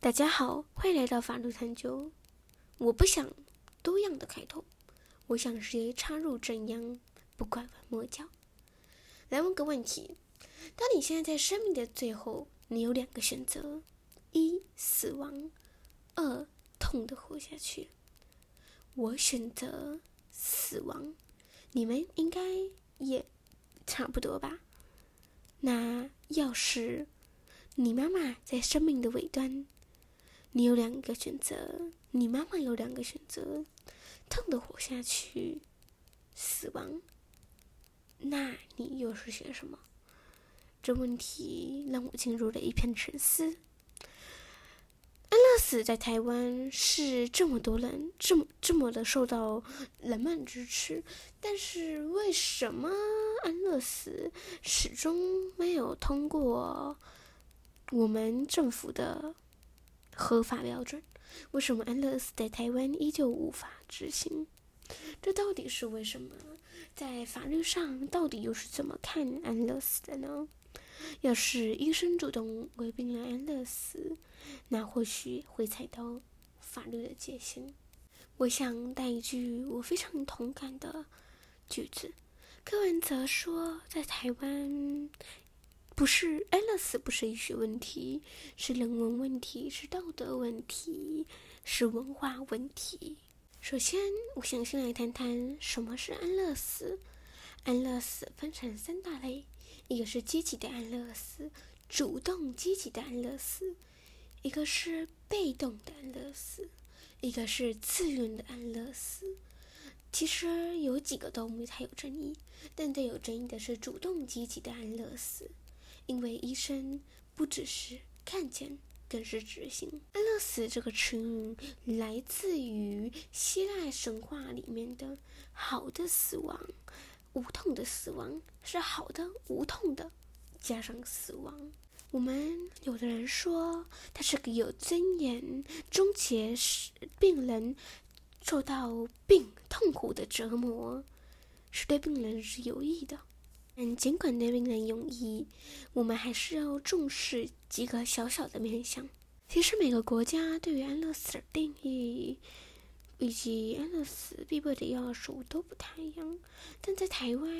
大家好，欢迎来到法律探究。我不想多样的开头，我想直接插入正央，不拐弯抹角。来问个问题：当你现在在生命的最后，你有两个选择：一死亡，二痛的活下去。我选择死亡，你们应该也差不多吧？那要是你妈妈在生命的尾端，你有两个选择，你妈妈有两个选择，痛的活下去，死亡，那你又是选什么？这问题让我进入了一片沉思。安乐死在台湾是这么多人这么这么的受到人们支持，但是为什么安乐死始终没有通过我们政府的合法标准？为什么安乐死在台湾依旧无法执行？这到底是为什么？在法律上到底又是怎么看安乐死的呢？要是医生主动为病人安乐死，那或许会踩到法律的界限。我想带一句我非常同感的句子：柯文哲说，在台湾，不是安乐死不是医学问题，是人文问题，是道德问题，是文化问题。首先，我想先来谈谈什么是安乐死。安乐死分成三大类。一个是积极的安乐死，主动积极的安乐死；一个是被动的安乐死，一个是自愿的安乐死。其实有几个都没太有争议，但最有争议的是主动积极的安乐死，因为医生不只是看见，更是执行。安乐死这个词语来自于希腊神话里面的好的死亡。无痛的死亡是好的，无痛的加上死亡。我们有的人说，它是个有尊严、终结使病人受到病痛苦的折磨，是对病人是有益的。但尽管对病人有益，我们还是要重视几个小小的面向。其实每个国家对于安乐死的定义。以及安乐死必备的要素都不太一样，但在台湾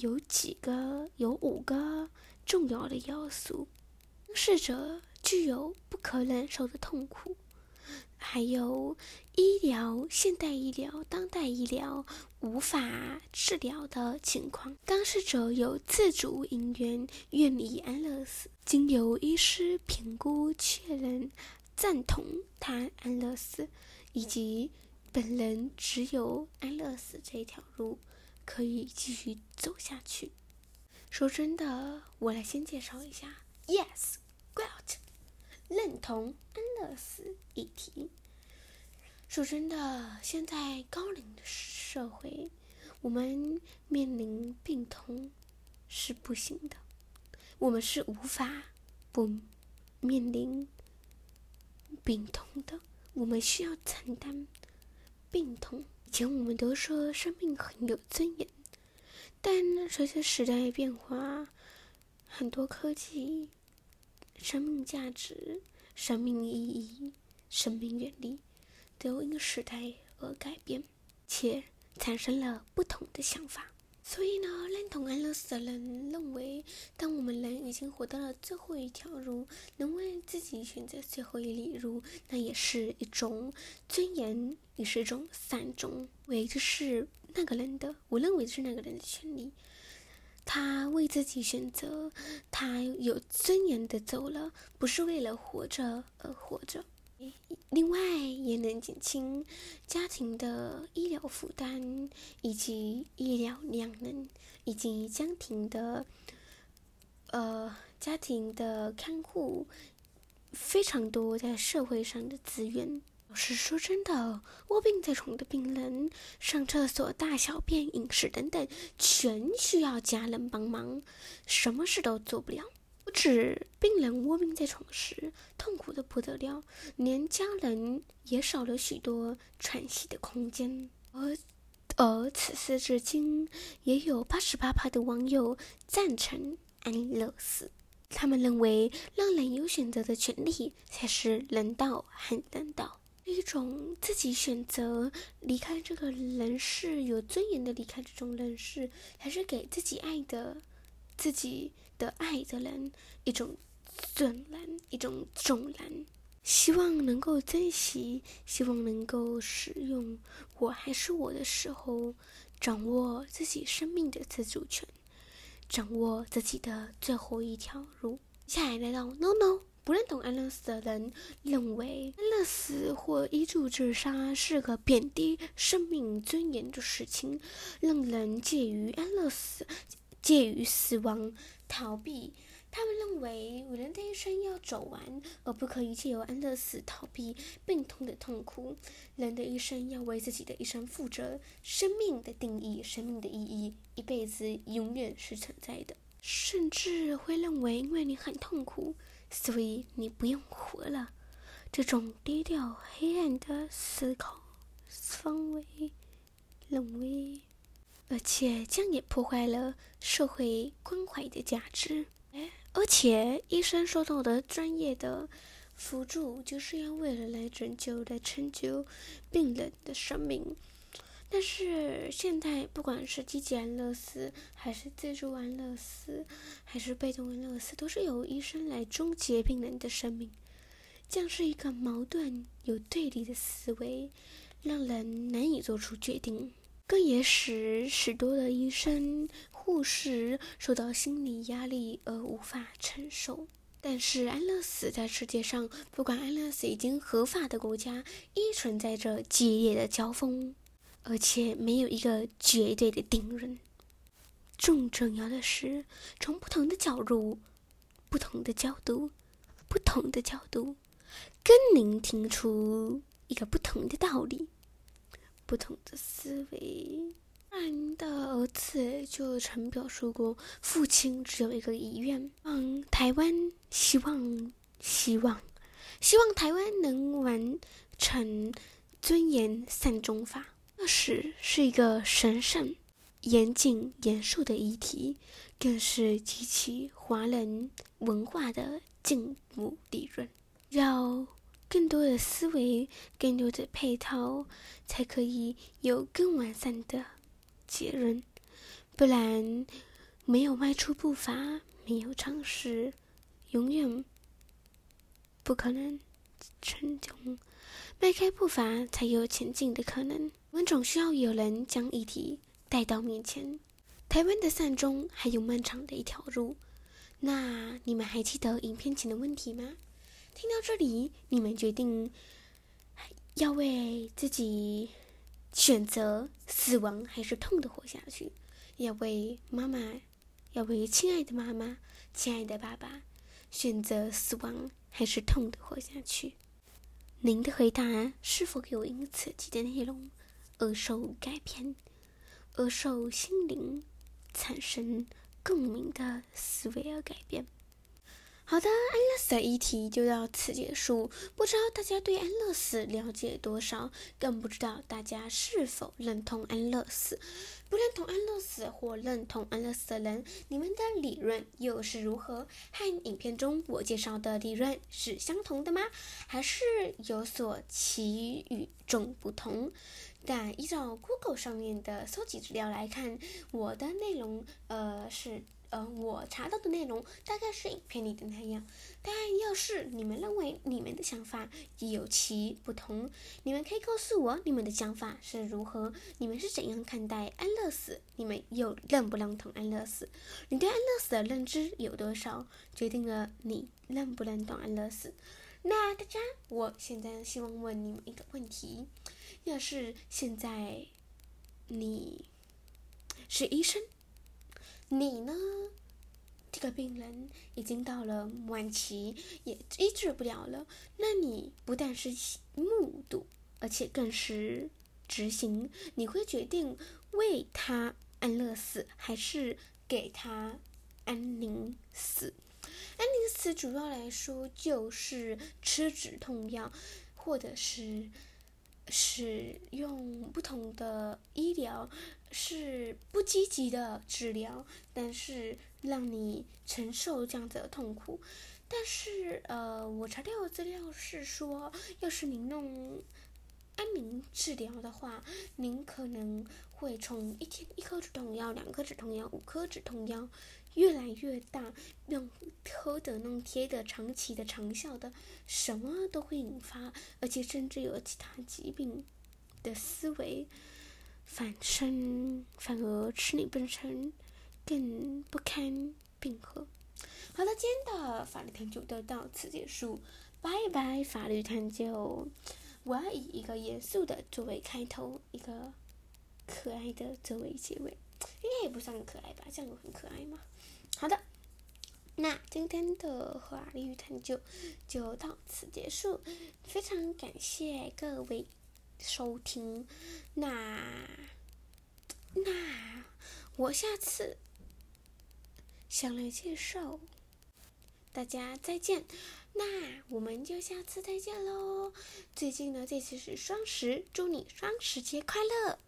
有几个，有五个重要的要素：逝者具有不可忍受的痛苦，还有医疗、现代医疗、当代医疗无法治疗的情况，当事者有自主意愿愿意安乐死，经由医师评估确认赞同他安乐死，以及。本人只有安乐死这一条路可以继续走下去。说真的，我来先介绍一下。Yes，great，认同安乐死议题。说真的，现在高龄的社会，我们面临病痛是不行的，我们是无法不面临病痛的，我们需要承担。病痛，以前我们都说生命很有尊严，但随着时代变化，很多科技、生命价值、生命意义、生命原理，都因时代而改变，且产生了不同的想法。所以呢，认同安乐死的人认为，当我们人已经活到了最后一条路，能为自己选择最后一里路，那也是一种尊严，也是一种善终。为就是那个人的，我认为是那个人的权利。他为自己选择，他有尊严的走了，不是为了活着而活着。另外，也能减轻家庭的医疗负担，以及医疗量能，以及家庭的呃家庭的看护，非常多在社会上的资源。是说真的，卧病在床的病人，上厕所、大小便、饮食等等，全需要家人帮忙，什么事都做不了。不止病人卧病在床时痛苦的不得了，连家人也少了许多喘息的空间。而而此事至今，也有八十八趴的网友赞成安乐死。他们认为让人有选择的权利才是人道和人道，一种自己选择离开这个人世、有尊严的离开这种人世，还是给自己爱的、自己的爱的人一种尊然、一种重然。希望能够珍惜，希望能够使用。我还是我的时候，掌握自己生命的自主权，掌握自己的最后一条路。接下来来到 No No，不认同安乐死的人认为安乐死或医助自杀是个贬低生命尊严的事情，让人介于安乐死、介于死亡逃避。他们认为，人的一生要走完，而不可以借由安乐死逃避病痛的痛苦。人的一生要为自己的一生负责。生命的定义，生命的意义，一辈子永远是存在的。甚至会认为，因为你很痛苦，所以你不用活了。这种低调、黑暗的思考方为认为，而且将也破坏了社会关怀的价值。而且，医生受到的专业的辅助，就是要为了来拯救、来成就病人的生命。但是现在，不管是积极安乐死，还是自助安乐死，还是被动安乐死，都是由医生来终结病人的生命。这样是一个矛盾、有对立的思维，让人难以做出决定。更也使许多的医生、护士受到心理压力而无法承受。但是安乐死在世界上，不管安乐死已经合法的国家，依存在着激烈的交锋，而且没有一个绝对的定论。更重要的是，从不同的角度、不同的角度、不同的角度，跟您听出一个不同的道理。不同的思维。那您的儿子就曾表述过，父亲只有一个遗愿：嗯，台湾希望希望希望台湾能完成尊严三中法。那时是一个神圣、严谨、严肃的议题，更是激起华人文化的进步理论。要。更多的思维，更多的配套，才可以有更完善的结论。不然，没有迈出步伐，没有尝试，永远不可能成功。迈开步伐，才有前进的可能。我们总需要有人将议题带到面前。台湾的善终还有漫长的一条路。那你们还记得影片前的问题吗？听到这里，你们决定要为自己选择死亡还是痛的活下去？要为妈妈，要为亲爱的妈妈、亲爱的爸爸选择死亡还是痛的活下去？您的回答是否有因此期的内容而受改变，而受心灵产生共鸣的思维而改变？好的，安乐死的议题就到此结束。不知道大家对安乐死了解多少，更不知道大家是否认同安乐死。不认同安乐死或认同安乐死的人，你们的理论又是如何？和影片中我介绍的理论是相同的吗？还是有所其与众不同？但依照 Google 上面的搜集资料来看，我的内容呃是。呃，我查到的内容大概是影片里的那样。但要是你们认为你们的想法有其不同，你们可以告诉我你们的想法是如何，你们是怎样看待安乐死？你们又认不认同安乐死？你对安乐死的认知有多少，决定了你认不认同安乐死。那大家，我现在希望问你们一个问题：要是现在你是医生？你呢？这个病人已经到了晚期，也医治不了了。那你不但是目睹，而且更是执行。你会决定为他安乐死，还是给他安宁死？安宁死主要来说就是吃止痛药，或者是使用不同的医疗。是不积极的治疗，但是让你承受这样子的痛苦。但是，呃，我查到的资料是说，要是您弄安眠治疗的话，您可能会从一天一颗止痛药、两颗止痛药、五颗止痛药，越来越大，用喝的、弄贴的、长期的、长效的，什么都会引发，而且甚至有其他疾病的思维反生，反而吃你本身更不堪并合。好了，今天的法律探究就到此结束，拜拜，法律探究。我要以一个严肃的作为开头，一个可爱的作为结尾，应该也不算可爱吧？这样很可爱吗？好的，那今天的法律探究就到此结束，非常感谢各位收听。那那我下次想来介绍。大家再见，那我们就下次再见喽。最近呢，这次是双十，祝你双十节快乐！